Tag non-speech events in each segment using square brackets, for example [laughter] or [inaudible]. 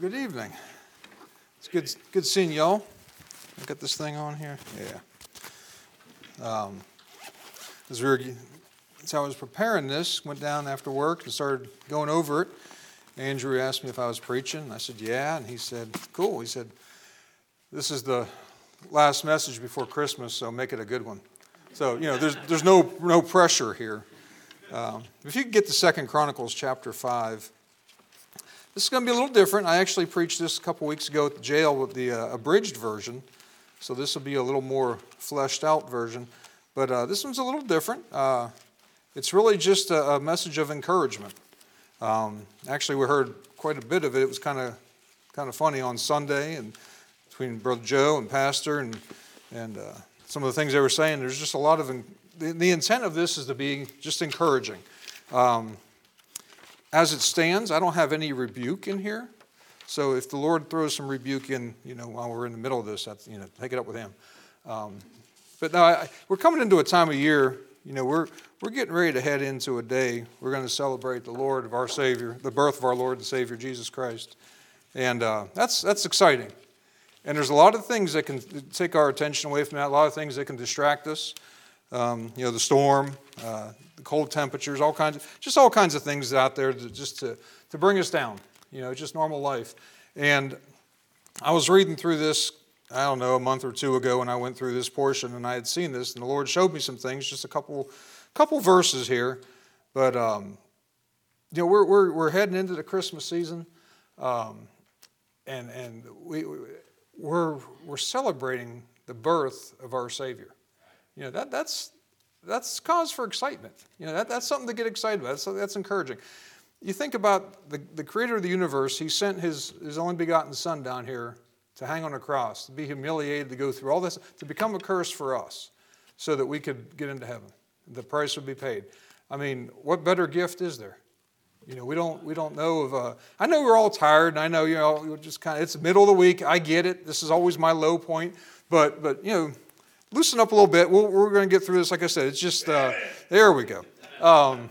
Good evening. It's good, good seeing y'all. I got this thing on here. Yeah. Um, as we were, as I was preparing this, went down after work and started going over it. Andrew asked me if I was preaching. I said, "Yeah," and he said, "Cool." He said, "This is the last message before Christmas, so make it a good one." So you know, there's there's no no pressure here. Um, if you could get to Second Chronicles chapter five. This is going to be a little different. I actually preached this a couple weeks ago at the jail with the uh, abridged version, so this will be a little more fleshed out version. But uh, this one's a little different. Uh, it's really just a, a message of encouragement. Um, actually, we heard quite a bit of it. It was kind of kind of funny on Sunday, and between Brother Joe and Pastor, and and uh, some of the things they were saying. There's just a lot of the, the intent of this is to be just encouraging. Um, as it stands, I don't have any rebuke in here. So if the Lord throws some rebuke in, you know, while we're in the middle of this, you know, take it up with Him. Um, but now I, we're coming into a time of year, you know, we're, we're getting ready to head into a day. We're going to celebrate the Lord of our Savior, the birth of our Lord and Savior, Jesus Christ. And uh, that's, that's exciting. And there's a lot of things that can take our attention away from that, a lot of things that can distract us. Um, you know, the storm, uh, the cold temperatures, all kinds, of, just all kinds of things out there to, just to, to bring us down. You know, just normal life. And I was reading through this, I don't know, a month or two ago when I went through this portion and I had seen this, and the Lord showed me some things, just a couple, couple verses here. But, um, you know, we're, we're, we're heading into the Christmas season, um, and, and we, we're, we're celebrating the birth of our Savior. You know, that, that's, that's cause for excitement. You know, that, that's something to get excited about. That's, that's encouraging. You think about the, the creator of the universe, he sent his, his only begotten son down here to hang on a cross, to be humiliated, to go through all this, to become a curse for us so that we could get into heaven. The price would be paid. I mean, what better gift is there? You know, we don't we don't know of. Uh, I know we're all tired, and I know you know just kind of it's the middle of the week. I get it. This is always my low point, but but you know, loosen up a little bit. we are going to get through this. Like I said, it's just, uh, there we go. Um,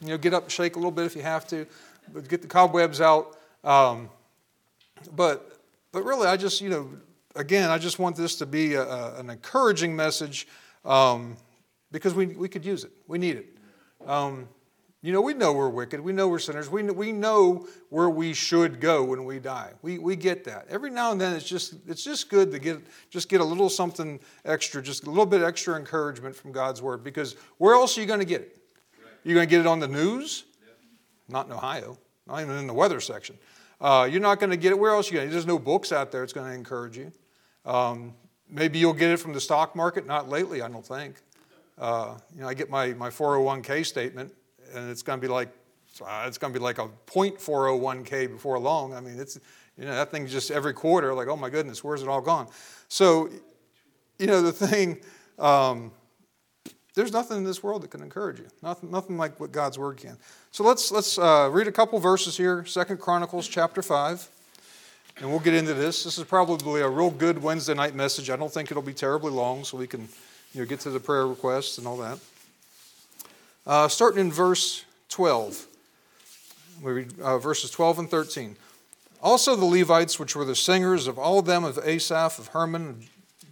you know, get up shake a little bit if you have to, but get the cobwebs out. Um, but, but really, I just, you know, again, I just want this to be a, a, an encouraging message um, because we, we could use it. We need it. You know, we know we're wicked. We know we're sinners. We, we know where we should go when we die. We, we get that. Every now and then, it's just, it's just good to get, just get a little something extra, just a little bit extra encouragement from God's Word because where else are you going to get it? You're going to get it on the news? Not in Ohio, not even in the weather section. Uh, you're not going to get it. Where else you going to get it. There's no books out there that's going to encourage you. Um, maybe you'll get it from the stock market. Not lately, I don't think. Uh, you know, I get my, my 401k statement and it's going to be like uh, it's going to be like a 0.401k before long. I mean, it's you know that thing just every quarter like oh my goodness, where's it all gone? So, you know the thing. Um, there's nothing in this world that can encourage you. Nothing, nothing like what God's word can. So let's let's uh, read a couple verses here. Second Chronicles chapter five, and we'll get into this. This is probably a real good Wednesday night message. I don't think it'll be terribly long, so we can you know get to the prayer requests and all that. Uh, starting in verse 12, we read uh, verses 12 and 13. Also the Levites, which were the singers of all of them of Asaph, of Heman,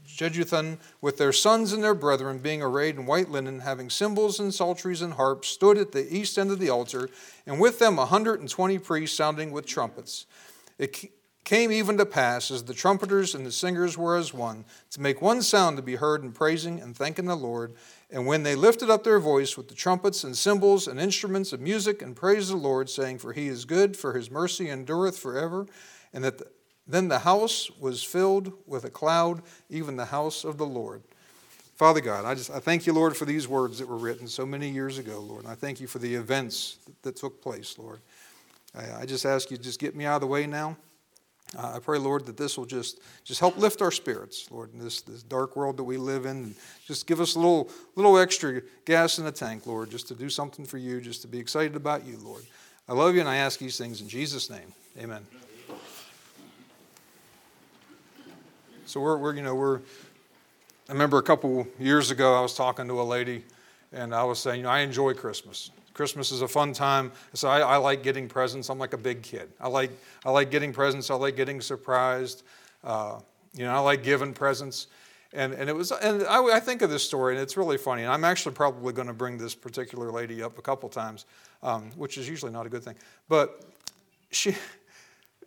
Jeduthun, with their sons and their brethren, being arrayed in white linen, having cymbals and psalteries and harps, stood at the east end of the altar, and with them a hundred and twenty priests sounding with trumpets. It came even to pass, as the trumpeters and the singers were as one, to make one sound to be heard in praising and thanking the Lord. And when they lifted up their voice with the trumpets and cymbals and instruments of music and praised the Lord, saying, For he is good, for his mercy endureth forever, and that the, then the house was filled with a cloud, even the house of the Lord. Father God, I just I thank you, Lord, for these words that were written so many years ago, Lord. And I thank you for the events that took place, Lord. I, I just ask you, just get me out of the way now. Uh, I pray, Lord, that this will just, just help lift our spirits, Lord, in this, this dark world that we live in. Just give us a little, little extra gas in the tank, Lord, just to do something for you, just to be excited about you, Lord. I love you and I ask these things in Jesus' name. Amen. So we're, we're you know, we're, I remember a couple years ago I was talking to a lady and I was saying, you know, I enjoy Christmas. Christmas is a fun time. So I, I, like getting presents. I'm like a big kid. I like, I like getting presents. I like getting surprised. Uh, you know, I like giving presents. And, and it was, and I, I, think of this story, and it's really funny. And I'm actually probably going to bring this particular lady up a couple times, um, which is usually not a good thing. But she,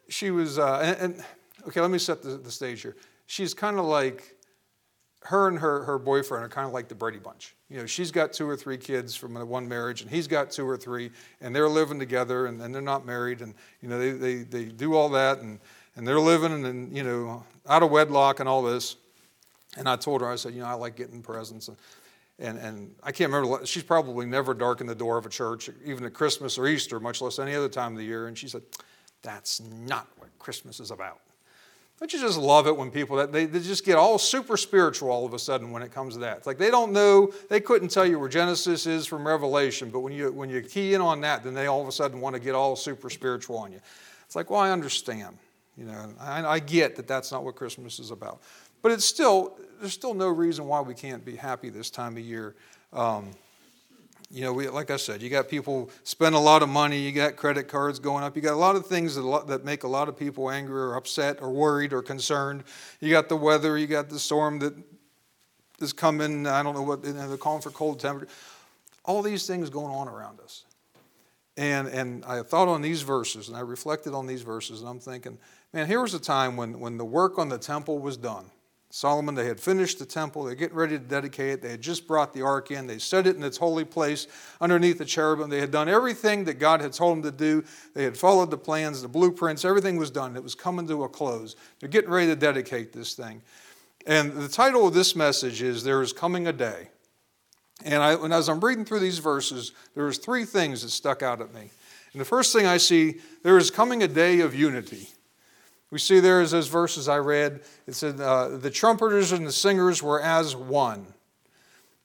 she was, uh, and, and, okay, let me set the, the stage here. She's kind of like, her and her, her boyfriend are kind of like the Brady Bunch. You know, she's got two or three kids from one marriage, and he's got two or three, and they're living together, and, and they're not married, and, you know, they, they, they do all that, and, and they're living, and, you know, out of wedlock and all this. And I told her, I said, you know, I like getting presents. And, and, and I can't remember, she's probably never darkened the door of a church, even at Christmas or Easter, much less any other time of the year. And she said, that's not what Christmas is about. Don't you just love it when people that they, they just get all super spiritual all of a sudden when it comes to that? It's like they don't know, they couldn't tell you where Genesis is from Revelation, but when you when you key in on that, then they all of a sudden want to get all super spiritual on you. It's like, well, I understand. You know, I, I get that that's not what Christmas is about. But it's still, there's still no reason why we can't be happy this time of year. Um, you know, we, like I said, you got people spend a lot of money, you got credit cards going up, you got a lot of things that, that make a lot of people angry or upset or worried or concerned. You got the weather, you got the storm that is coming, I don't know what, they're calling for cold temperature. All these things going on around us. And, and I thought on these verses, and I reflected on these verses, and I'm thinking, man, here was a time when, when the work on the temple was done. Solomon, they had finished the temple, they're getting ready to dedicate it. They had just brought the ark in, they set it in its holy place underneath the cherubim. They had done everything that God had told them to do. They had followed the plans, the blueprints, everything was done. It was coming to a close. They're getting ready to dedicate this thing. And the title of this message is There is Coming a Day. And, I, and as I'm reading through these verses, there was three things that stuck out at me. And the first thing I see, there is coming a day of unity. We see there is those verses I read, it said, uh, the trumpeters and the singers were as one.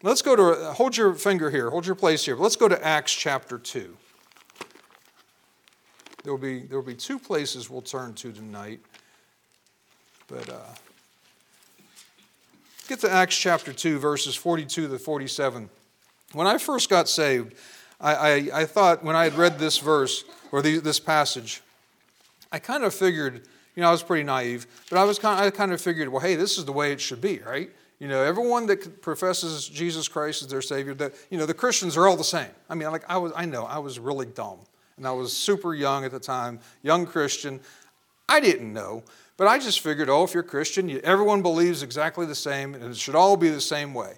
Let's go to, hold your finger here, hold your place here. Let's go to Acts chapter 2. There will be, there will be two places we'll turn to tonight. But uh, get to Acts chapter 2, verses 42 to 47. When I first got saved, I, I, I thought when I had read this verse, or the, this passage, I kind of figured you know, I was pretty naive, but I was kind of, I kind of figured, well, hey, this is the way it should be, right? You know, everyone that professes Jesus Christ as their Savior, that you know, the Christians are all the same. I mean, like I was, I know I was really dumb, and I was super young at the time, young Christian. I didn't know, but I just figured, oh, if you're Christian, you, everyone believes exactly the same, and it should all be the same way.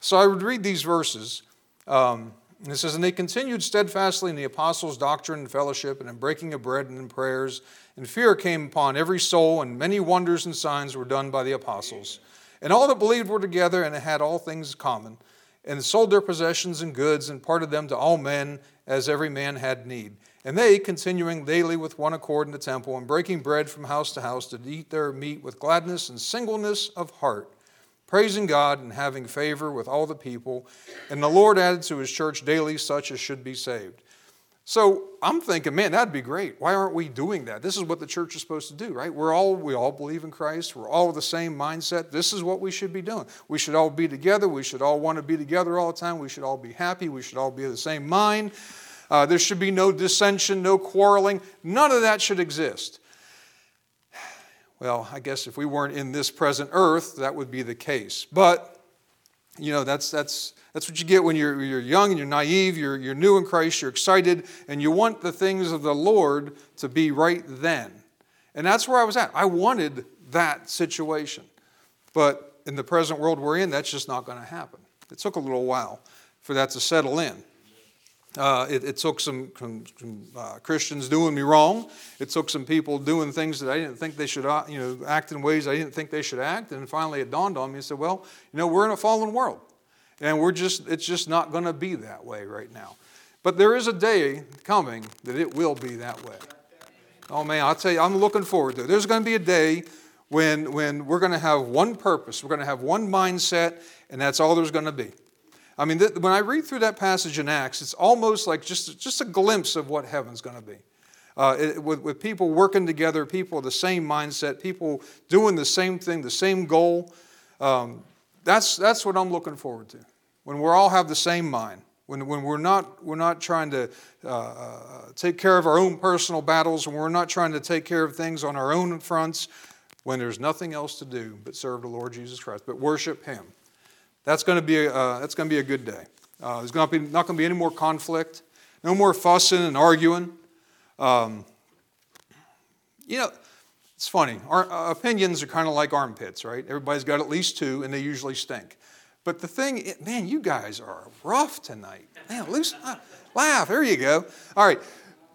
So I would read these verses. Um, and it says, And they continued steadfastly in the apostles' doctrine and fellowship, and in breaking of bread and in prayers. And fear came upon every soul, and many wonders and signs were done by the apostles. And all that believed were together and had all things common, and sold their possessions and goods, and parted them to all men as every man had need. And they, continuing daily with one accord in the temple, and breaking bread from house to house, did eat their meat with gladness and singleness of heart praising God and having favor with all the people. And the Lord added to his church daily such as should be saved. So I'm thinking, man, that'd be great. Why aren't we doing that? This is what the church is supposed to do, right? We're all we all believe in Christ. We're all the same mindset. This is what we should be doing. We should all be together. We should all want to be together all the time. We should all be happy. We should all be of the same mind. Uh, there should be no dissension, no quarreling. None of that should exist. Well, I guess if we weren't in this present earth, that would be the case. But, you know, that's, that's, that's what you get when you're, you're young and you're naive, you're, you're new in Christ, you're excited, and you want the things of the Lord to be right then. And that's where I was at. I wanted that situation. But in the present world we're in, that's just not going to happen. It took a little while for that to settle in. Uh, it, it, took some, some uh, Christians doing me wrong. It took some people doing things that I didn't think they should, uh, you know, act in ways I didn't think they should act. And finally, it dawned on me. and said, "Well, you know, we're in a fallen world, and we're just, it's just not going to be that way right now. But there is a day coming that it will be that way. Oh man, I'll tell you, I'm looking forward to it. There's going to be a day when, when we're going to have one purpose, we're going to have one mindset, and that's all there's going to be." I mean, th- when I read through that passage in Acts, it's almost like just, just a glimpse of what heaven's going to be. Uh, it, with, with people working together, people the same mindset, people doing the same thing, the same goal. Um, that's, that's what I'm looking forward to. When we all have the same mind, when, when we're, not, we're not trying to uh, uh, take care of our own personal battles, when we're not trying to take care of things on our own fronts, when there's nothing else to do but serve the Lord Jesus Christ, but worship Him. That's going to be a, uh, that's going to be a good day. Uh, there's going to be, not going to be any more conflict, no more fussing and arguing. Um, you know, it's funny. Our uh, opinions are kind of like armpits, right? Everybody's got at least two, and they usually stink. But the thing, man, you guys are rough tonight. Man, loosen up. Laugh. There you go. All right.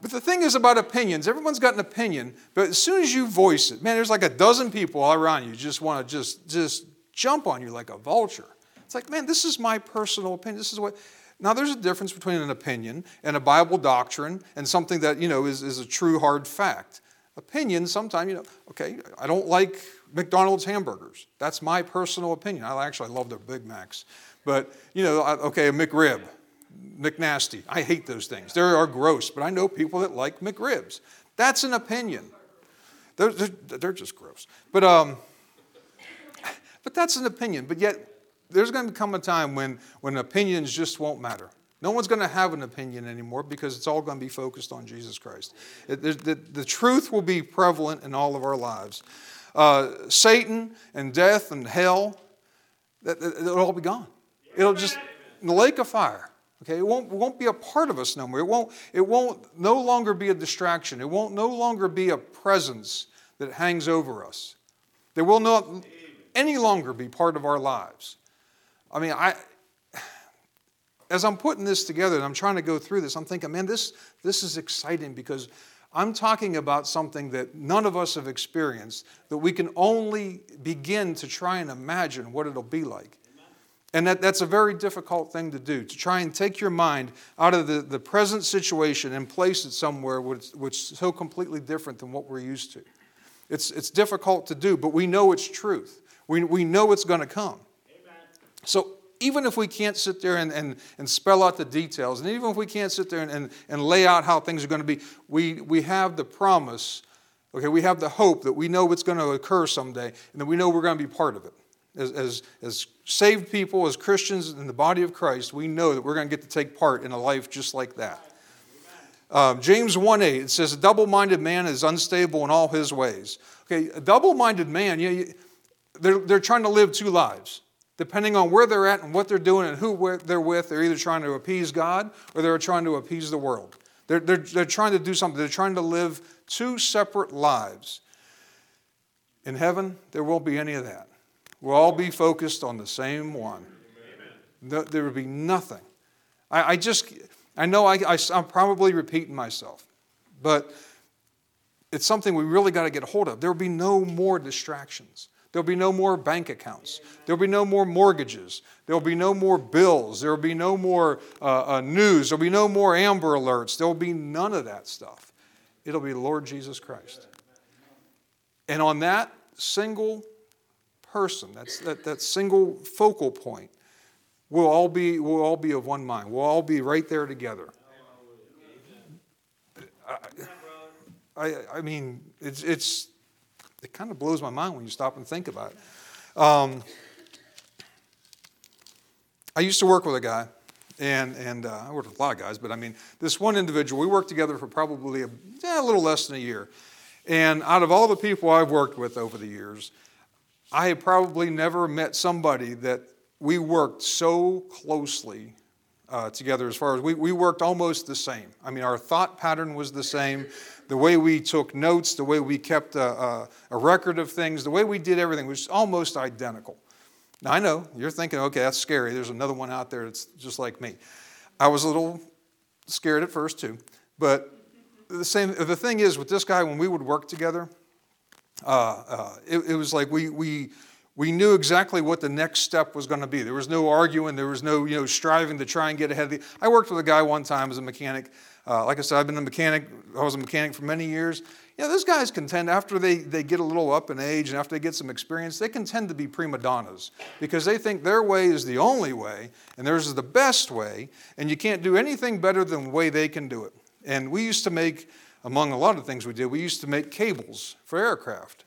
But the thing is about opinions, everyone's got an opinion, but as soon as you voice it, man, there's like a dozen people all around you just want to just, just jump on you like a vulture. It's like, man, this is my personal opinion. This is what. Now, there's a difference between an opinion and a Bible doctrine and something that, you know, is, is a true hard fact. Opinion, sometimes, you know, okay, I don't like McDonald's hamburgers. That's my personal opinion. I actually love their Big Macs. But, you know, okay, a McRib, McNasty. I hate those things. They are gross, but I know people that like McRibs. That's an opinion. They're, they're, they're just gross. But, um, [laughs] but that's an opinion. But yet, there's going to come a time when, when opinions just won't matter. No one's going to have an opinion anymore because it's all going to be focused on Jesus Christ. It, the, the, truth will be prevalent in all of our lives. Uh, Satan and death and hell, that, that, it'll all be gone. It'll just, the lake of fire. Okay, it won't, won't be a part of us no more. It won't, it won't no longer be a distraction. It won't no longer be a presence that hangs over us. There will not any longer be part of our lives. I mean, I, as I'm putting this together and I'm trying to go through this, I'm thinking, man, this, this is exciting because I'm talking about something that none of us have experienced, that we can only begin to try and imagine what it'll be like. And that, that's a very difficult thing to do, to try and take your mind out of the, the present situation and place it somewhere which, which is so completely different than what we're used to. It's, it's difficult to do, but we know it's truth. We, we know it's going to come. So even if we can't sit there and, and, and spell out the details, and even if we can't sit there and, and, and lay out how things are going to be, we, we have the promise, okay, we have the hope that we know what's going to occur someday, and that we know we're going to be part of it. As, as, as saved people, as Christians in the body of Christ, we know that we're going to get to take part in a life just like that. Um, James 1 8, it says, A double minded man is unstable in all his ways. Okay, a double minded man, you know, they're, they're trying to live two lives depending on where they're at and what they're doing and who they're with, they're either trying to appease God or they're trying to appease the world. They're, they're, they're trying to do something, they're trying to live two separate lives. In heaven, there won't be any of that. We'll all be focused on the same one. There will be nothing. I, I just, I know I, I, I'm probably repeating myself, but it's something we really got to get a hold of. There will be no more distractions. There'll be no more bank accounts. There'll be no more mortgages. There'll be no more bills. There'll be no more uh, uh, news. There'll be no more Amber Alerts. There'll be none of that stuff. It'll be Lord Jesus Christ. And on that single person, that's, that, that single focal point, we'll all, be, we'll all be of one mind. We'll all be right there together. I, I, mean, it's, it's it kind of blows my mind when you stop and think about it. Um, I used to work with a guy, and, and uh, I worked with a lot of guys, but I mean, this one individual, we worked together for probably a, yeah, a little less than a year. And out of all the people I've worked with over the years, I have probably never met somebody that we worked so closely uh, together as far as we, we worked almost the same. I mean, our thought pattern was the same [laughs] the way we took notes, the way we kept a, a, a record of things, the way we did everything was almost identical. Now, I know you're thinking, okay, that's scary. There's another one out there that's just like me. I was a little scared at first, too. But the, same, the thing is, with this guy, when we would work together, uh, uh, it, it was like we, we, we knew exactly what the next step was going to be. There was no arguing, there was no you know, striving to try and get ahead of the. I worked with a guy one time as a mechanic uh, like I said, I've been a mechanic. I was a mechanic for many years. You know, those guys can tend, after they, they get a little up in age and after they get some experience, they can tend to be prima donnas because they think their way is the only way and theirs is the best way, and you can't do anything better than the way they can do it. And we used to make, among a lot of things we did, we used to make cables for aircraft.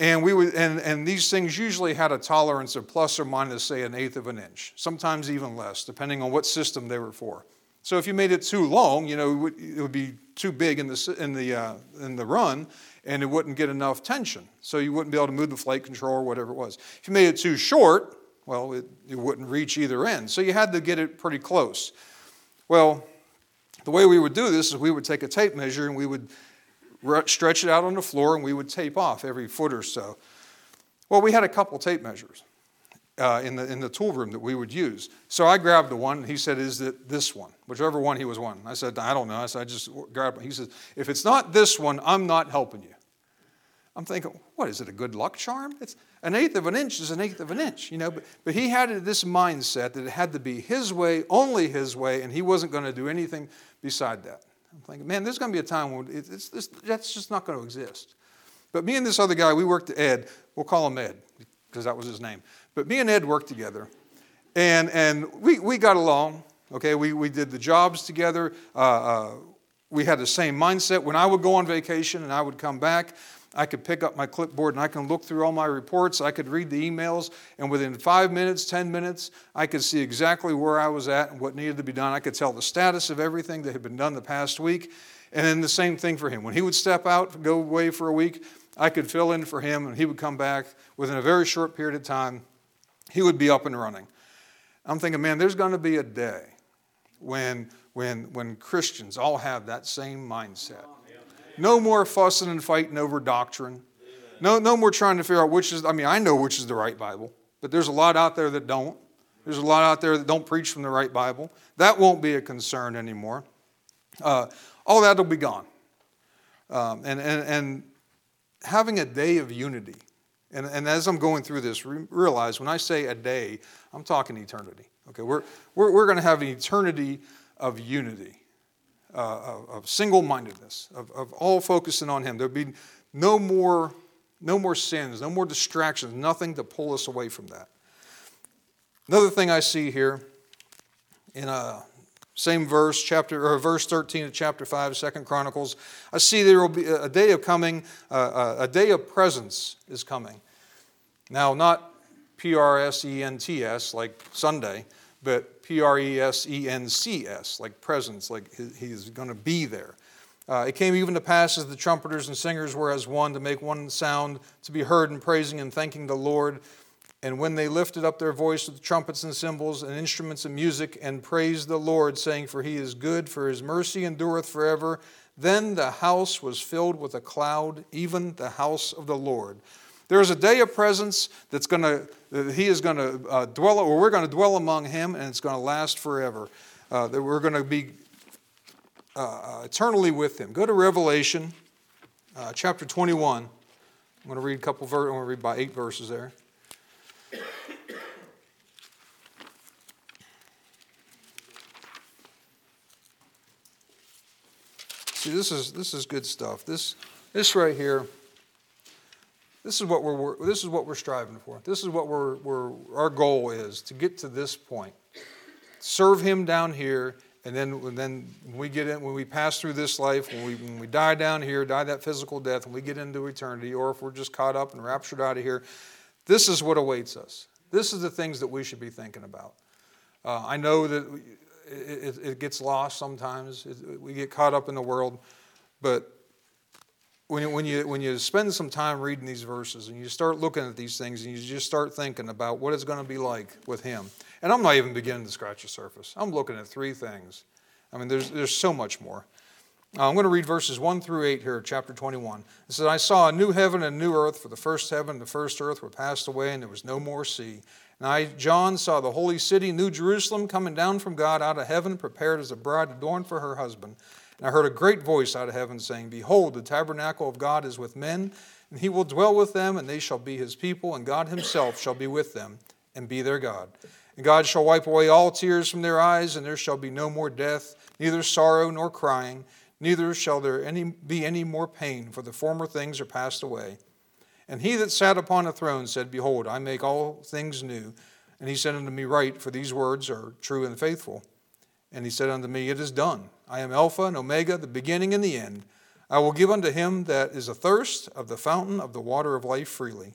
And, we would, and, and these things usually had a tolerance of plus or minus, say, an eighth of an inch, sometimes even less, depending on what system they were for. So if you made it too long, you know, it would, be too big in the, in, the, uh, in the run, and it wouldn't get enough tension. So you wouldn't be able to move the flight control or whatever it was. If you made it too short, well, it, it wouldn't reach either end. So you had to get it pretty close. Well, the way we would do this is we would take a tape measure and we would stretch it out on the floor and we would tape off every foot or so. Well, we had a couple tape measures uh, in, the, in the tool room that we would use. So I grabbed the one. He said, Is it this one? Whichever one he was wanting. I said, I don't know. I said, I just grabbed it. He says, If it's not this one, I'm not helping you. I'm thinking, what is it, a good luck charm? It's an eighth of an inch is an eighth of an inch, you know. But, but he had this mindset that it had to be his way, only his way, and he wasn't going to do anything beside that. I'm thinking, man, there's going to be a time when it's, it's, that's just not going to exist. But me and this other guy, we worked, at Ed, we'll call him Ed, because that was his name. But me and Ed worked together, and, and we, we got along. Okay, we, we did the jobs together. Uh, uh, we had the same mindset. When I would go on vacation and I would come back, I could pick up my clipboard and I can look through all my reports. I could read the emails, and within five minutes, 10 minutes, I could see exactly where I was at and what needed to be done. I could tell the status of everything that had been done the past week. And then the same thing for him. When he would step out, go away for a week, I could fill in for him, and he would come back within a very short period of time. He would be up and running. I'm thinking, man, there's going to be a day when, when, when Christians all have that same mindset no more fussing and fighting over doctrine. No, no more trying to figure out which is, I mean, I know which is the right Bible, but there's a lot out there that don't. There's a lot out there that don't preach from the right Bible. That won't be a concern anymore. Uh, all that will be gone. Um, and, and, and having a day of unity. And, and as I'm going through this, re- realize when I say a day, I'm talking eternity. Okay, we're, we're, we're going to have an eternity of unity uh, of single mindedness, of, of all focusing on Him. There'll be no more, no more sins, no more distractions, nothing to pull us away from that. Another thing I see here in a uh, same verse, chapter or verse 13 of chapter 5, Second Chronicles, I see there will be a day of coming, uh, uh a day of presence is coming. Now, not P R S E N T S like Sunday, but P R E S E N C S, like presence, like he's going to be there. Uh, it came even to pass as the trumpeters and singers were as one to make one sound to be heard in praising and thanking the Lord. And when they lifted up their voice with trumpets and cymbals and instruments of music and praised the Lord, saying, For he is good, for his mercy endureth forever, then the house was filled with a cloud, even the house of the Lord. There is a day of presence that's going to, he is going to uh, dwell, or we're going to dwell among him, and it's going to last forever. Uh, that we're going to be uh, uh, eternally with him. Go to Revelation uh, chapter 21. I'm going to read a couple verses, I'm going to read about eight verses there. See, this is, this is good stuff. This, this right here this is what we're, this is what we're striving for. This is what we're, we're, our goal is to get to this point. Serve Him down here, and then, and then when we get in, when we pass through this life, when we, when we die down here, die that physical death, and we get into eternity, or if we're just caught up and raptured out of here, this is what awaits us. This is the things that we should be thinking about. Uh, I know that it, it, gets lost sometimes. It, we get caught up in the world, but when, when, you, when you spend some time reading these verses and you start looking at these things and you just start thinking about what it's going to be like with Him, and I'm not even beginning to scratch the surface. I'm looking at three things. I mean, there's, there's so much more. Uh, I'm going to read verses 1 through 8 here, chapter 21. It says, I saw a new heaven and a new earth, for the first heaven and the first earth were passed away, and there was no more sea. And I, John, saw the holy city, New Jerusalem, coming down from God out of heaven, prepared as a bride adorned for her husband. And I heard a great voice out of heaven saying, Behold, the tabernacle of God is with men, and he will dwell with them, and they shall be his people, and God himself shall be with them, and be their God. And God shall wipe away all tears from their eyes, and there shall be no more death, neither sorrow nor crying, neither shall there any, be any more pain, for the former things are passed away. And he that sat upon a throne said, Behold, I make all things new. And he said unto me, Write, for these words are true and faithful. And he said unto me, It is done. I am Alpha and Omega, the beginning and the end. I will give unto him that is athirst of the fountain of the water of life freely.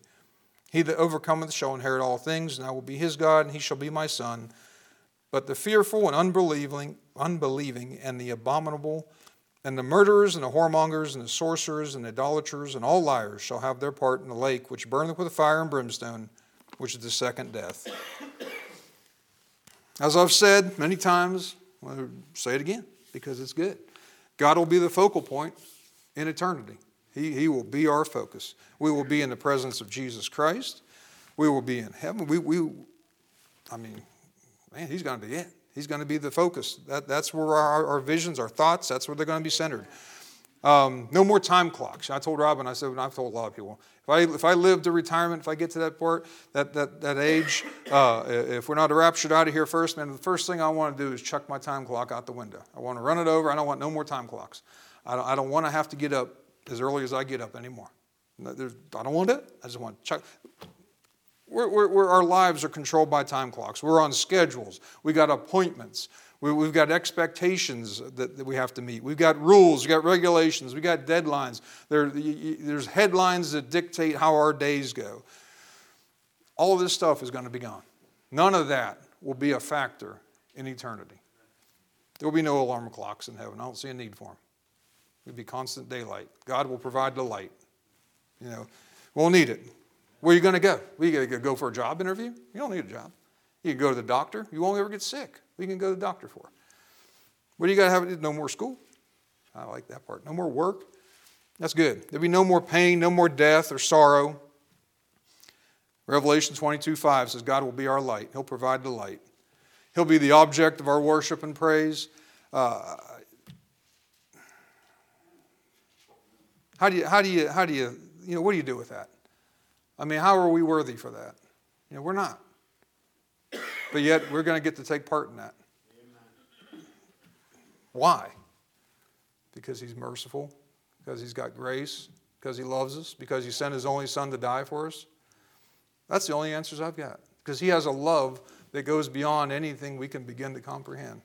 He that overcometh shall inherit all things, and I will be his God, and he shall be my son. But the fearful and unbelieving, unbelieving and the abominable, and the murderers, and the whoremongers, and the sorcerers, and the idolaters, and all liars shall have their part in the lake which burneth with fire and brimstone, which is the second death. As I've said many times, I'll say it again because it's good. God will be the focal point in eternity. He, he will be our focus. We will be in the presence of Jesus Christ. We will be in heaven. We, we I mean, man, he's going to be it. He's going to be the focus. That, that's where our, our visions, our thoughts, that's where they're going to be centered. Um, no more time clocks. I told Robin, I said, and I've told a lot of people, if I, if I live to retirement, if I get to that part, that, that, that age, uh, if we're not raptured out of here first, man, the first thing I want to do is chuck my time clock out the window. I want to run it over. I don't want no more time clocks. I don't, I don't want to have to get up as early as I get up anymore. I don't want it. I just want to check. We're, we're, we're, our lives are controlled by time clocks. We're on schedules. We got appointments. We, have got expectations that, that, we have to meet. We've got rules. We've got regulations. We've got deadlines. There, there's headlines that dictate how our days go. All of this stuff is going to be gone. None of that will be a factor in eternity. There will be no alarm clocks in heaven. I don't see a need for them. It'll be constant daylight. God will provide the light. You know, we'll need it. Where are you going to go? Well, you got to go for a job interview? You don't need a job. You can go to the doctor. You won't ever get sick. You can go to the doctor for? What do you got to have? No more school. I like that part. No more work. That's good. There'll be no more pain, no more death or sorrow. Revelation 22 5 says, God will be our light. He'll provide the light. He'll be the object of our worship and praise. Uh, How do you, how do you, how do you, you know, what do you do with that? I mean, how are we worthy for that? You know, we're not. But yet, we're going to get to take part in that. Why? Because he's merciful, because he's got grace, because he loves us, because he sent his only son to die for us. That's the only answers I've got. Because he has a love that goes beyond anything we can begin to comprehend.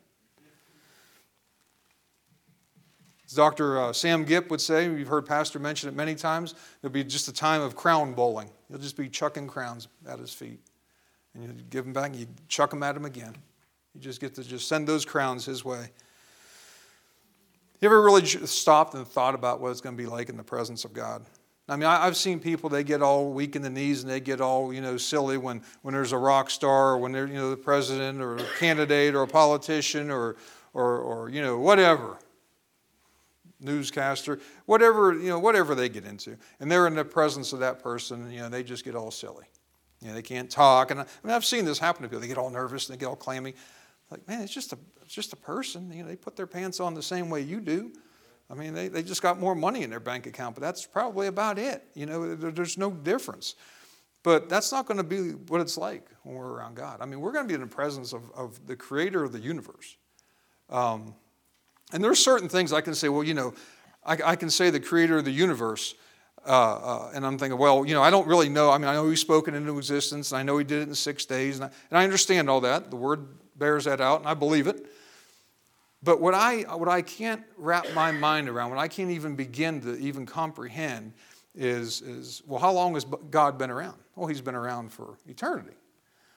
As Dr. Uh, Sam Gipp would say, you've heard Pastor mention it many times, there'll be just a time of crown bowling. You'll just be chucking crowns at his feet. And you give them back and you chuck them at him again. You just get to just send those crowns his way. You ever really stopped and thought about what it's going to be like in the presence of God? I mean, I've seen people, they get all weak in the knees and they get all, you know, silly when, when there's a rock star or when they're, you know, the president or a candidate or a politician or, or, or you know, whatever newscaster, whatever, you know, whatever they get into. And they're in the presence of that person, you know, they just get all silly. You know, they can't talk. And I, I mean, I've seen this happen to people. They get all nervous and they get all clammy. Like, man, it's just a, it's just a person. You know, they put their pants on the same way you do. I mean, they, they just got more money in their bank account, but that's probably about it. You know, there, there's no difference. But that's not going to be what it's like when we're around God. I mean, we're going to be in the presence of, of the creator of the universe. Um, and there are certain things I can say, well, you know, I, I can say the creator of the universe. Uh, uh, and I'm thinking, well, you know, I don't really know. I mean, I know he's spoken into existence, and I know he did it in six days, and I, and I understand all that. The word bears that out, and I believe it. But what I, what I can't wrap my mind around, what I can't even begin to even comprehend, is, is well, how long has God been around? Well, he's been around for eternity.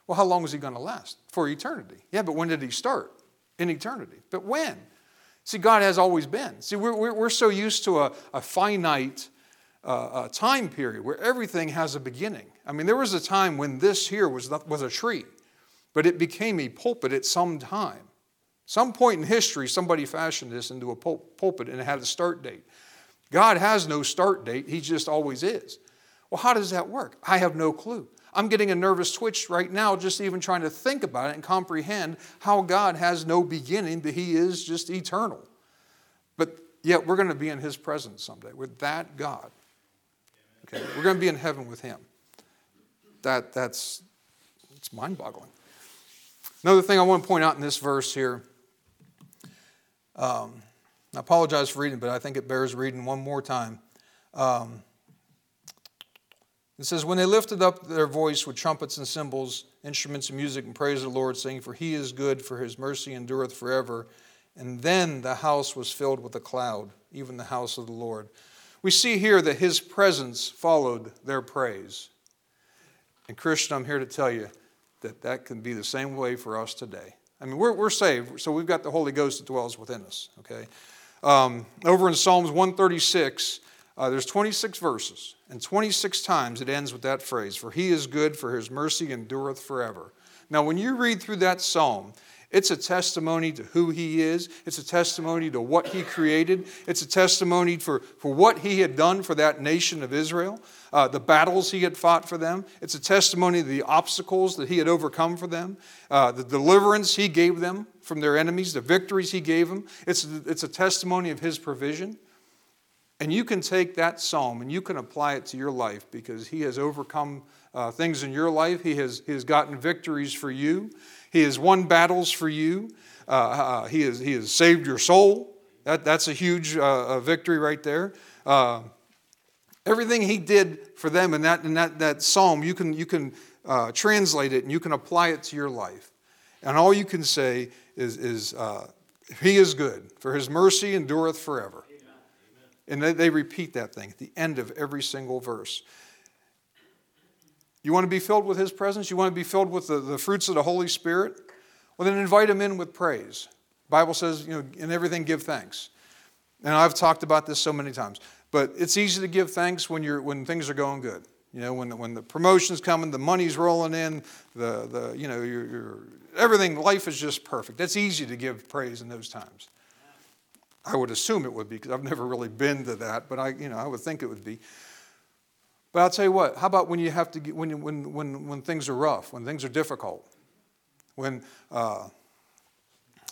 Well, how long is he going to last? For eternity. Yeah, but when did he start? In eternity. But when? See, God has always been. See, we're, we're, we're so used to a, a finite uh, time period where everything has a beginning. I mean, there was a time when this here was, was a tree, but it became a pulpit at some time. Some point in history, somebody fashioned this into a pul- pulpit and it had a start date. God has no start date, He just always is. Well, how does that work? I have no clue. I'm getting a nervous twitch right now just even trying to think about it and comprehend how God has no beginning, that He is just eternal. But yet we're going to be in His presence someday with that God. Okay, we're going to be in heaven with Him. That, that's it's mind boggling. Another thing I want to point out in this verse here. Um, I apologize for reading, but I think it bears reading one more time. Um, it says, When they lifted up their voice with trumpets and cymbals, instruments of music, and praise the Lord, saying, For he is good, for his mercy endureth forever. And then the house was filled with a cloud, even the house of the Lord. We see here that his presence followed their praise. And Christian, I'm here to tell you that that can be the same way for us today. I mean, we're, we're saved, so we've got the Holy Ghost that dwells within us, okay? Um, over in Psalms 136, uh, there's 26 verses, and 26 times it ends with that phrase, For he is good, for his mercy endureth forever. Now, when you read through that psalm, it's a testimony to who he is. It's a testimony to what he created. It's a testimony for, for what he had done for that nation of Israel, uh, the battles he had fought for them. It's a testimony to the obstacles that he had overcome for them, uh, the deliverance he gave them from their enemies, the victories he gave them. It's, it's a testimony of his provision. And you can take that psalm and you can apply it to your life because he has overcome uh, things in your life. He has, he has gotten victories for you. He has won battles for you. Uh, uh, he, has, he has saved your soul. That, that's a huge uh, victory right there. Uh, everything he did for them in that, in that, that psalm, you can, you can uh, translate it and you can apply it to your life. And all you can say is, is He is good, for His mercy endureth forever. And they, they repeat that thing at the end of every single verse. You want to be filled with His presence? You want to be filled with the, the fruits of the Holy Spirit? Well, then invite Him in with praise. The Bible says, you know, in everything give thanks. And I've talked about this so many times. But it's easy to give thanks when, you're, when things are going good. You know, when when the promotion's coming, the money's rolling in, the, the you know, you're, you're, everything, life is just perfect. It's easy to give praise in those times. I would assume it would be because I've never really been to that, but I, you know, I would think it would be. But I'll tell you what, how about when you have to get, when, when, when, when things are rough, when things are difficult? When, uh,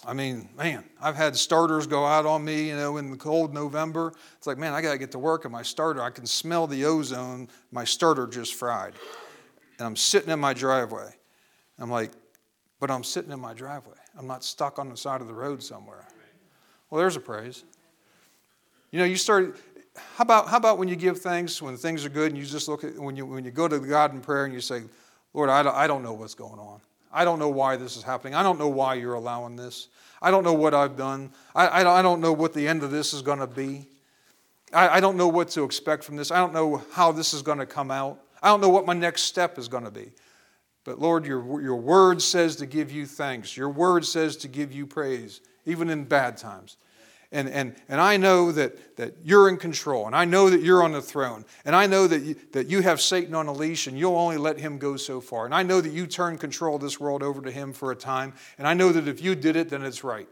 I mean, man, I've had starters go out on me, you know, in the cold November. It's like, man, I got to get to work, and my starter, I can smell the ozone. My starter just fried. And I'm sitting in my driveway. I'm like, but I'm sitting in my driveway. I'm not stuck on the side of the road somewhere. Well, there's a praise. You know, you start, how about, how about when you give thanks, when things are good, and you just look at, when you, when you go to God in prayer and you say, Lord, I don't, I don't know what's going on. I don't know why this is happening. I don't know why you're allowing this. I don't know what I've done. I, I, don't know what the end of this is going to be. I, I don't know what to expect from this. I don't know how this is going to come out. I don't know what my next step is going to be. But Lord, your, your word says to give you thanks. Your word says to give you praise, even in bad times. And, and, and I know that, that you're in control, and I know that you're on the throne, and I know that you, that you have Satan on a leash, and you'll only let him go so far. And I know that you turn control of this world over to him for a time, and I know that if you did it, then it's right.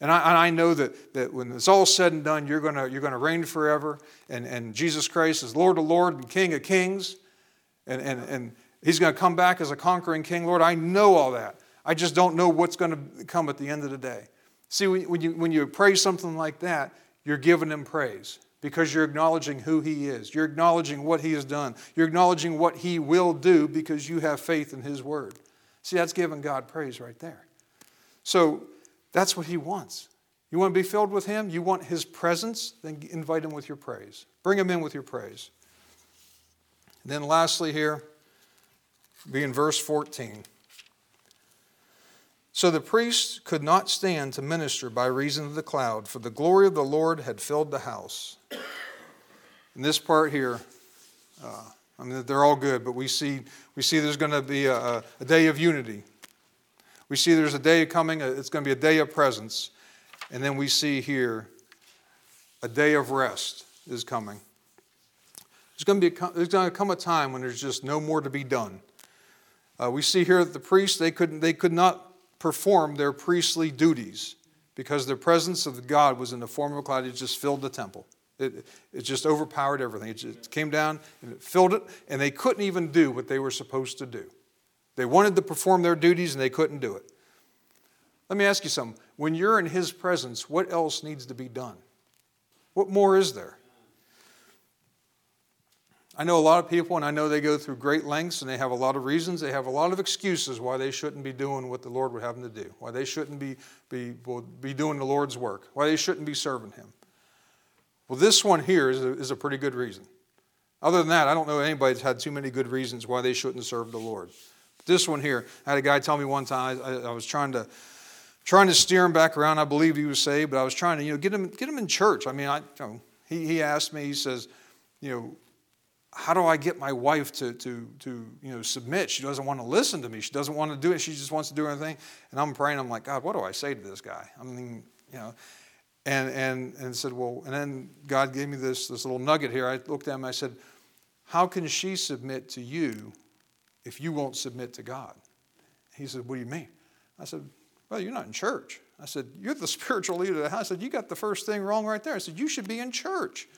And I, and I know that, that when it's all said and done, you're going you're gonna reign forever, and, and Jesus Christ is Lord of Lords and King of Kings, and, and, and he's going to come back as a conquering king. Lord, I know all that. I just don't know what's going to come at the end of the day. See, when you, when you praise something like that, you're giving him praise because you're acknowledging who he is. You're acknowledging what he has done. You're acknowledging what he will do because you have faith in his word. See, that's giving God praise right there. So that's what he wants. You want to be filled with him? You want his presence? Then invite him with your praise. Bring him in with your praise. And then lastly, here, be in verse 14. So the priests could not stand to minister by reason of the cloud, for the glory of the Lord had filled the house. In this part here, uh, I mean, they're all good, but we see, we see there's going to be a, a, day of unity. We see there's a day coming, it's going to be a day of presence. And then we see here a day of rest is coming. There's going to, be a, there's going to come a time when there's just no more to be done. Uh, we see here that the priests, they, couldn't, they could not perform their priestly duties because the presence of God was in the form of a cloud. It just filled the temple. It, it just overpowered everything. It just came down and it filled it, and they couldn't even do what they were supposed to do. They wanted to perform their duties and they couldn't do it. Let me ask you something. When you're in His presence, what else needs to be done? What more is there? I know a lot of people, and I know they go through great lengths and they have a lot of reasons, they have a lot of excuses why they shouldn't be doing what the Lord would have them to do, why they shouldn't be, be, be doing the Lord's work, why they shouldn't be serving Him. Well, this one here is a, is a pretty good reason. Other than that, I don't know anybody that's had too many good reasons why they shouldn't serve the Lord. This one here, I had a guy tell me one time, I, I was trying to trying to steer him back around. I believed he was saved, but I was trying to, you know, get him, get him in church. I mean, I, you know, he, he asked me, he says, you know, how do I get my wife to, to, to you know, submit? She doesn't want to listen to me. She doesn't want to do it. She just wants to do everything. And I'm praying. I'm like, God, what do I say to this guy? I mean, you know, and, and, and said, well, and then God gave me this, this little nugget here. I looked at him. I said, how can she submit to you if you won't submit to God? He said, what do you mean? I said, well, you're not in church. I said, you're the [laughs] spiritual leader of the house. I said, you got the first thing wrong right there. I said, you should be in church.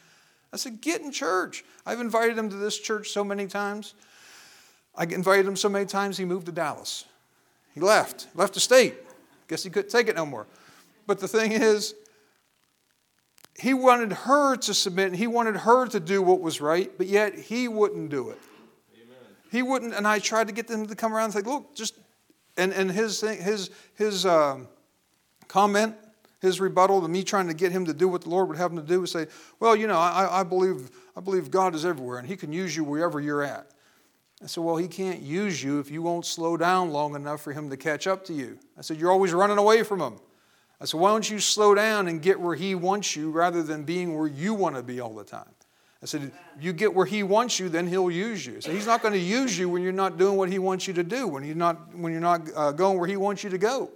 I said, Get in church. I've invited him to this church so many times. I invited him so many times, he moved to Dallas. He left, left the state. Guess he couldn't take it no more. But the thing is, he wanted her to submit and he wanted her to do what was right, but yet he wouldn't do it. Amen. He wouldn't, and I tried to get them to come around and say, look, just, and, and his, his, his uh, comment his rebuttal to me trying to get him to do what the Lord would have him to do was say, Well, you know, I, I, believe, I believe God is everywhere and He can use you wherever you're at. I said, Well, He can't use you if you won't slow down long enough for Him to catch up to you. I said, You're always running away from Him. I said, Why don't you slow down and get where He wants you rather than being where you want to be all the time? I said, You get where He wants you, then He'll use you. So He's not going to use you when you're not doing what He wants you to do, when you're not, when you're not uh, going where He wants you to go.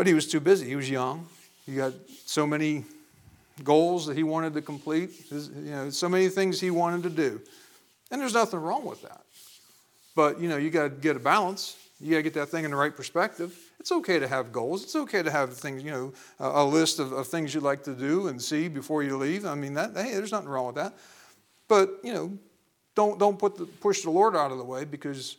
But he was too busy. He was young. He got so many goals that he wanted to complete, you know, so many things he wanted to do. And there's nothing wrong with that. But, you know, you got to get a balance. You got to get that thing in the right perspective. It's okay to have goals. It's okay to have things, you know, a, a list of, of, things you'd like to do and see before you leave. I mean, that, hey, there's nothing wrong with that. But, you know, don't, don't put the, push the Lord out of the way because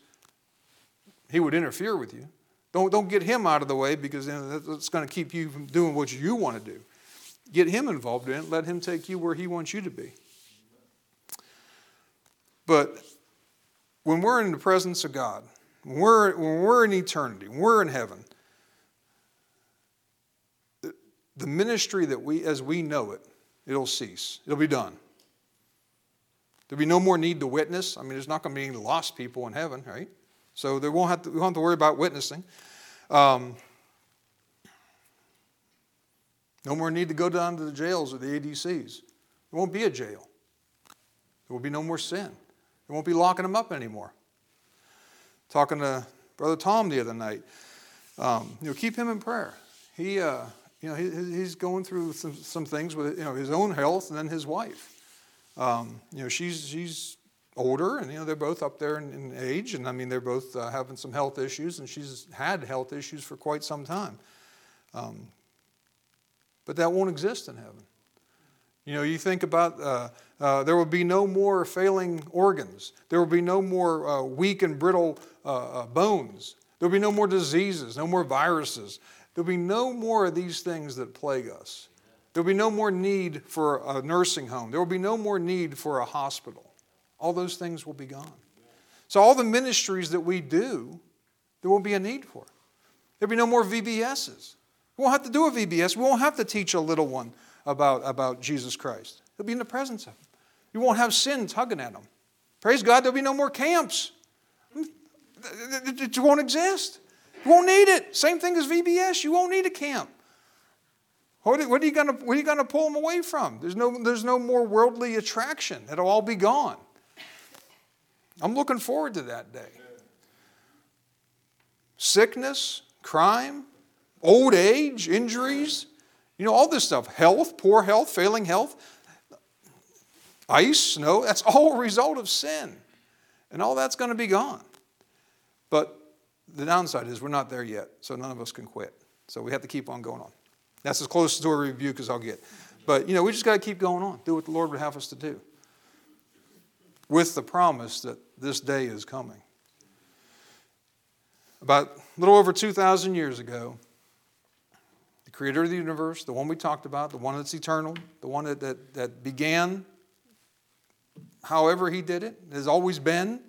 he would interfere with you. Don't, don't get him out of the way because then that's going to keep you from doing what you want to do. Get him involved in it. Let him take you where he wants you to be. But when we're in the presence of God, when we're, when we're in eternity, when we're in heaven, the ministry that we, as we know it, it'll cease. It'll be done. There'll be no more need to witness. I mean, there's not going to be any lost people in heaven, right? So they won't have to, we won't have to worry about witnessing. Um, no more need to go down to the jails or the ADCs. There won't be a jail. There will be no more sin. There won't be locking them up anymore. Talking to Brother Tom the other night, um, you know, keep him in prayer. He, uh, you know, he, he's going through some, some, things with you know his own health and then his wife. Um, you know, she's she's older, and you know they're both up there in, in age, and I mean they're both uh, having some health issues, and she's had health issues for quite some time. Um, but that won't exist in heaven. You know, you think about uh, uh, there will be no more failing organs. There will be no more uh, weak and brittle uh, uh, bones. There will be no more diseases, no more viruses. There will be no more of these things that plague us. There will be no more need for a nursing home. There will be no more need for a hospital all those things will be gone. So, all the ministries that we do, there won't be a need for. There'll be no more VBSs. We won't have to do a VBS. We won't have to teach a little one about, about Jesus Christ. He'll be in the presence of him. You won't have sin tugging at him. Praise God, there'll be no more camps. It won't exist. You won't need it. Same thing as VBS. You won't need a camp. What are you going to pull them away from? There's no, there's no more worldly attraction. It'll all be gone. I'm looking forward to that day. Sickness, crime, old age, injuries, you know, all this stuff, health, poor health, failing health, ice, snow, that's all a result of sin. And all that's going to be gone. But the downside is we're not there yet, so none of us can quit. So we have to keep on going on. That's as close to a rebuke as I'll get. But, you know, we just got to keep going on, do what the Lord would have us to do with the promise that this day is coming. About a little over 2,000 years ago, the creator of the universe, the one we talked about, the one that's eternal, the one that, that, that began however he did it, has always been,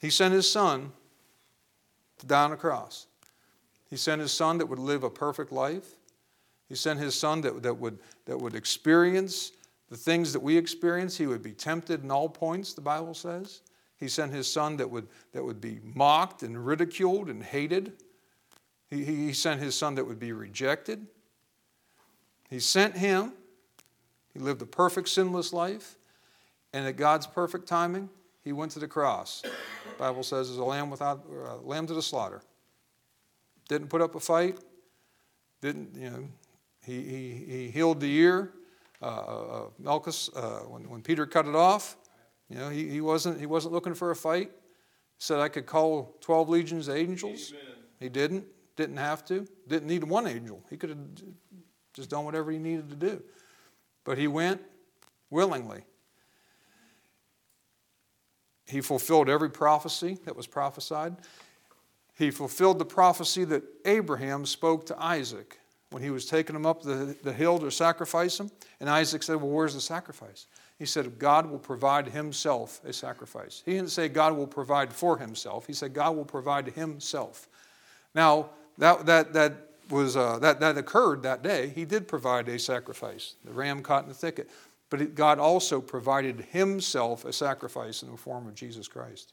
he sent his son to die on a cross. He sent his son that would live a perfect life. He sent his son that, that, would, that would experience the things that we experience, he would be tempted in all points, the Bible says. He sent his son that would, that would be mocked and ridiculed and hated. He, he sent his son that would be rejected. He sent him. He lived a perfect, sinless life. And at God's perfect timing, he went to the cross. The Bible says, as a lamb without uh, lamb to the slaughter. Didn't put up a fight. Didn't, you know, he, he, he healed the ear. Uh, uh, Malchus, uh, when, when Peter cut it off, you know, he, he, wasn't, he wasn't looking for a fight. He said, I could call 12 legions of angels. Amen. He didn't. Didn't have to. Didn't need one angel. He could have just done whatever he needed to do. But he went willingly. He fulfilled every prophecy that was prophesied. He fulfilled the prophecy that Abraham spoke to Isaac when he was taking them up the, the hill to sacrifice them. And Isaac said, Well, where's the sacrifice? He said, God will provide himself a sacrifice. He didn't say God will provide for himself. He said, God will provide himself. Now, that, that, that, was, uh, that, that occurred that day. He did provide a sacrifice, the ram caught in the thicket. But God also provided himself a sacrifice in the form of Jesus Christ.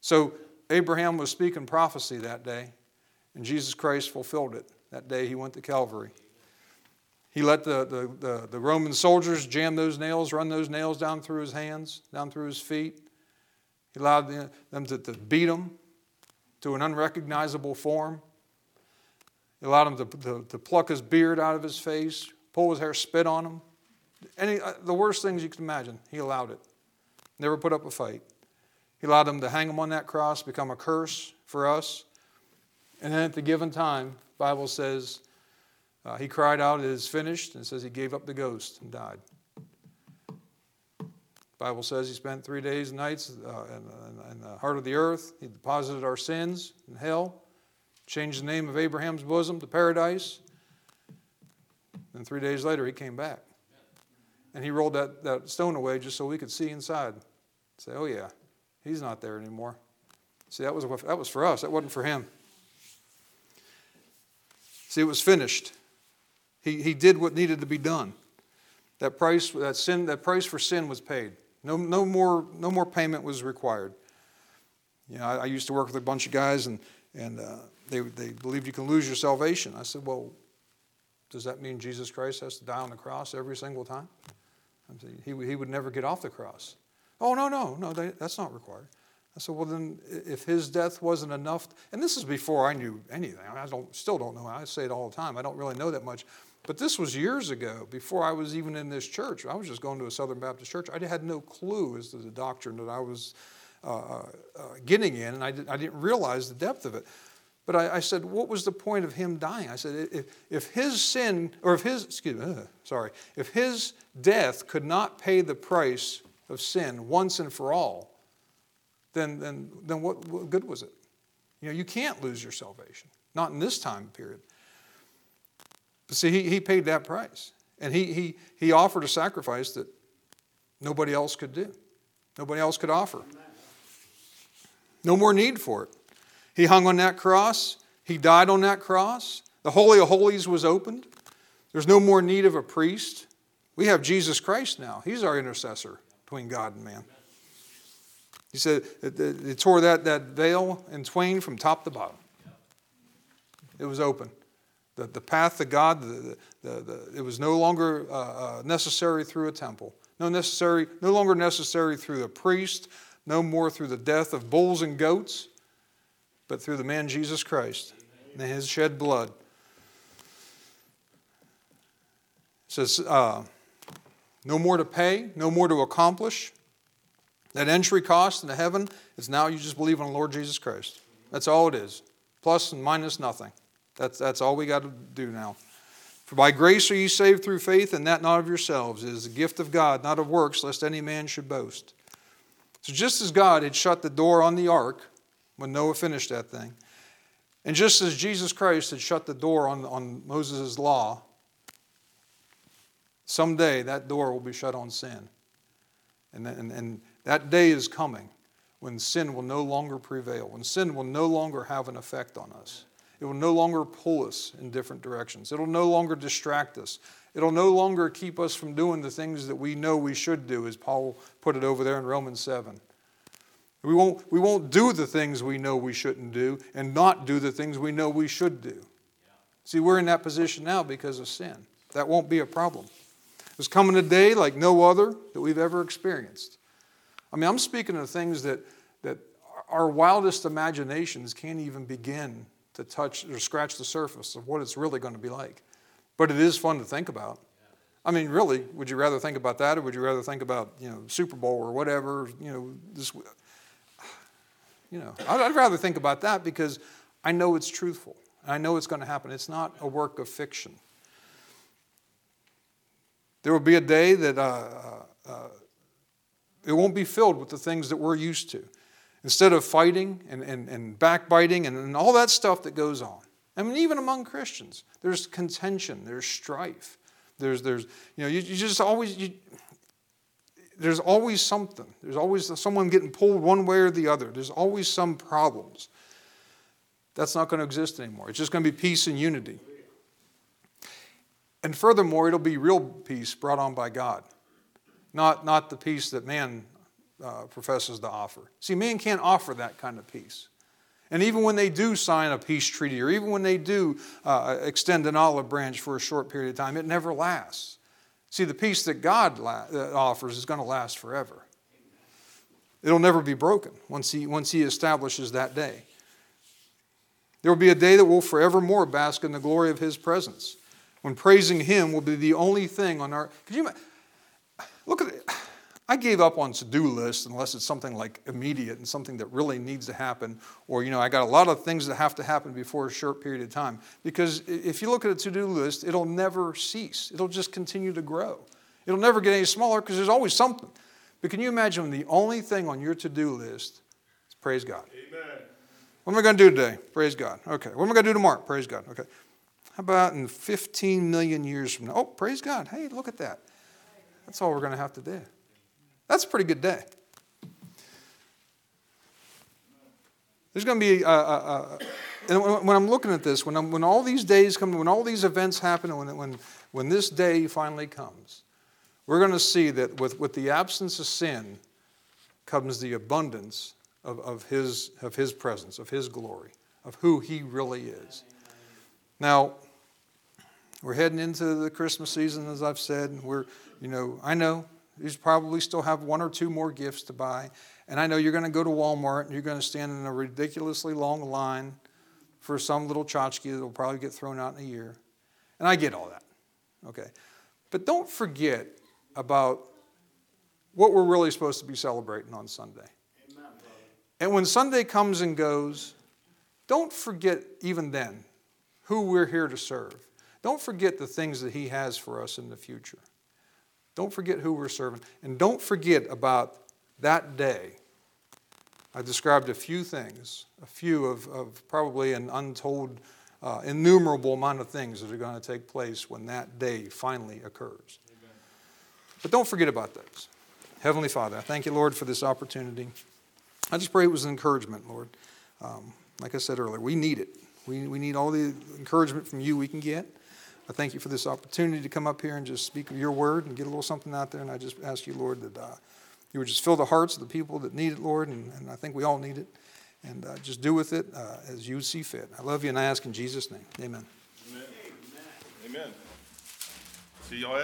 So Abraham was speaking prophecy that day, and Jesus Christ fulfilled it. That day he went to Calvary. He let the, the, the, the, Roman soldiers jam those nails, run those nails down through his hands, down through his feet. He allowed them to, to beat him to an unrecognizable form. He allowed him to, to, to pluck his beard out of his face, pull his hair, spit on him. Any, uh, the worst things you can imagine, he allowed it. Never put up a fight. He allowed them to hang him on that cross, become a curse for us. And then at the given time, Bible says uh, he cried out, "It is finished," and says he gave up the ghost and died. Bible says he spent three days and nights uh, in, in, the heart of the earth. He deposited our sins in hell, changed the name of Abraham's bosom to paradise. And three days later, he came back. And he rolled that, that stone away just so we could see inside. Say, oh, yeah, he's not there anymore. See, that was, that was for us, that wasn't for him. See, it was finished. He, he did what needed to be done. That price, that sin, that price for sin was paid. No, no, more, no more payment was required. You know, I, I used to work with a bunch of guys, and, and uh, they, they believed you can lose your salvation. I said, well, does that mean Jesus Christ has to die on the cross every single time? Saying, he, he would never get off the cross. Oh, no, no, no, they, that's not required. I said, well, then, if his death wasn't enough, and this is before I knew anything. I, don't, still don't know. I say it all the time. I don't really know that much. But this was years ago, before I was even in this church. I was just going to a Southern Baptist church. I had no clue as to the doctrine that I was uh, uh, uh, getting in, and I, did, I didn't realize the depth of it. But I, I, said, what was the point of him dying? I said, if, if his sin, or if his, excuse me, uh, sorry, if his death could not pay the price of sin once and for all, then, then, then what, what good was it? You know, you can't lose your salvation, not in this time period. But see, he, he paid that price. And he, he, he offered a sacrifice that nobody else could do, nobody else could offer. No more need for it. He hung on that cross, he died on that cross. The Holy of Holies was opened. There's no more need of a priest. We have Jesus Christ now. He's our intercessor between God and man. He said they tore that, that veil in twain from top to bottom. It was open. The, the path to God, the, the, the it was no longer uh, uh, necessary through a temple, no, necessary, no longer necessary through a priest, no more through the death of bulls and goats, but through the man Jesus Christ and his shed blood. It says, uh, no more to pay, no more to accomplish. That entry cost into heaven is now you just believe on the Lord Jesus Christ. That's all it is. Plus and minus nothing. That's, that's all we got to do now. For by grace are ye saved through faith, and that not of yourselves. It is the gift of God, not of works, lest any man should boast. So just as God had shut the door on the ark when Noah finished that thing, and just as Jesus Christ had shut the door on, on Moses' law, someday that door will be shut on sin. And, and, and that day is coming when sin will no longer prevail, when sin will no longer have an effect on us. It will no longer pull us in different directions. It'll no longer distract us. It'll no longer keep us from doing the things that we know we should do, as Paul put it over there in Romans 7. We won't, we won't do the things we know we shouldn't do and not do the things we know we should do. See, we're in that position now because of sin. That won't be a problem. There's coming a day like no other that we've ever experienced. I mean, I'm speaking of things that, that our wildest imaginations can't even begin to touch or scratch the surface of what it's really going to be like. But it is fun to think about. I mean, really, would you rather think about that or would you rather think about, you know, Super Bowl or whatever, you know, this you know, I'd, I'd rather think about that because I know it's truthful. I know it's going to happen. It's not a work of fiction. There will be a day that uh, uh, uh, it won't be filled with the things that we're used to. Instead of fighting and, and, and backbiting and, and all that stuff that goes on. I mean, even among Christians, there's contention, there's strife. There's, there's you know, you, you just always, you, there's always something. There's always someone getting pulled one way or the other. There's always some problems. That's not going to exist anymore. It's just going to be peace and unity. And furthermore, it'll be real peace brought on by God, not, not the peace that man uh, professes to offer. See, man can't offer that kind of peace. And even when they do sign a peace treaty, or even when they do uh, extend an olive branch for a short period of time, it never lasts. See, the peace that God la- uh, offers is going to last forever. It'll never be broken once he, once he establishes that day. There will be a day that will forevermore bask in the glory of His presence, when praising Him will be the only thing on our. Could you look at it? I gave up on to-do lists unless it's something like immediate and something that really needs to happen, or you know, I got a lot of things that have to happen before a short period of time. Because if you look at a to-do list, it'll never cease. It'll just continue to grow. It'll never get any smaller because there's always something. But can you imagine when the only thing on your to-do list is praise God? Amen. What am I going to do today? Praise God. Okay. What am I going to do tomorrow? Praise God. Okay. How about in 15 million years from now? Oh, praise God. Hey, look at that. That's all we're going to have to do. That's a pretty good day. There's going to be, a, a, a, and when I'm looking at this, when, I'm, when all these days come, when all these events happen, when, when, when this day finally comes, we're going to see that with, with the absence of sin comes the abundance of, of, his, of his presence, of his glory, of who he really is. Now, we're heading into the Christmas season, as I've said. And we're, you know, I know you probably still have one or two more gifts to buy. And I know you're going to go to Walmart and you're going to stand in a ridiculously long line for some little tchotchke that will probably get thrown out in a year. And I get all that. Okay. But don't forget about what we're really supposed to be celebrating on Sunday. Amen, and when Sunday comes and goes, don't forget even then who we're here to serve. Don't forget the things that He has for us in the future. Don't forget who we're serving. And don't forget about that day. I described a few things, a few of, of probably an untold, uh, innumerable amount of things that are going to take place when that day finally occurs. Amen. But don't forget about those. Heavenly Father, I thank you, Lord, for this opportunity. I just pray it was an encouragement, Lord. Um, like I said earlier, we need it. We, we need all the encouragement from you we can get. I thank you for this opportunity to come up here and just speak of your word and get a little something out there. And I just ask you, Lord, that uh, you would just fill the hearts of the people that need it, Lord. And, and I think we all need it. And uh, just do with it uh, as you see fit. I love you and I ask in Jesus' name. Amen. Amen. Amen. See y'all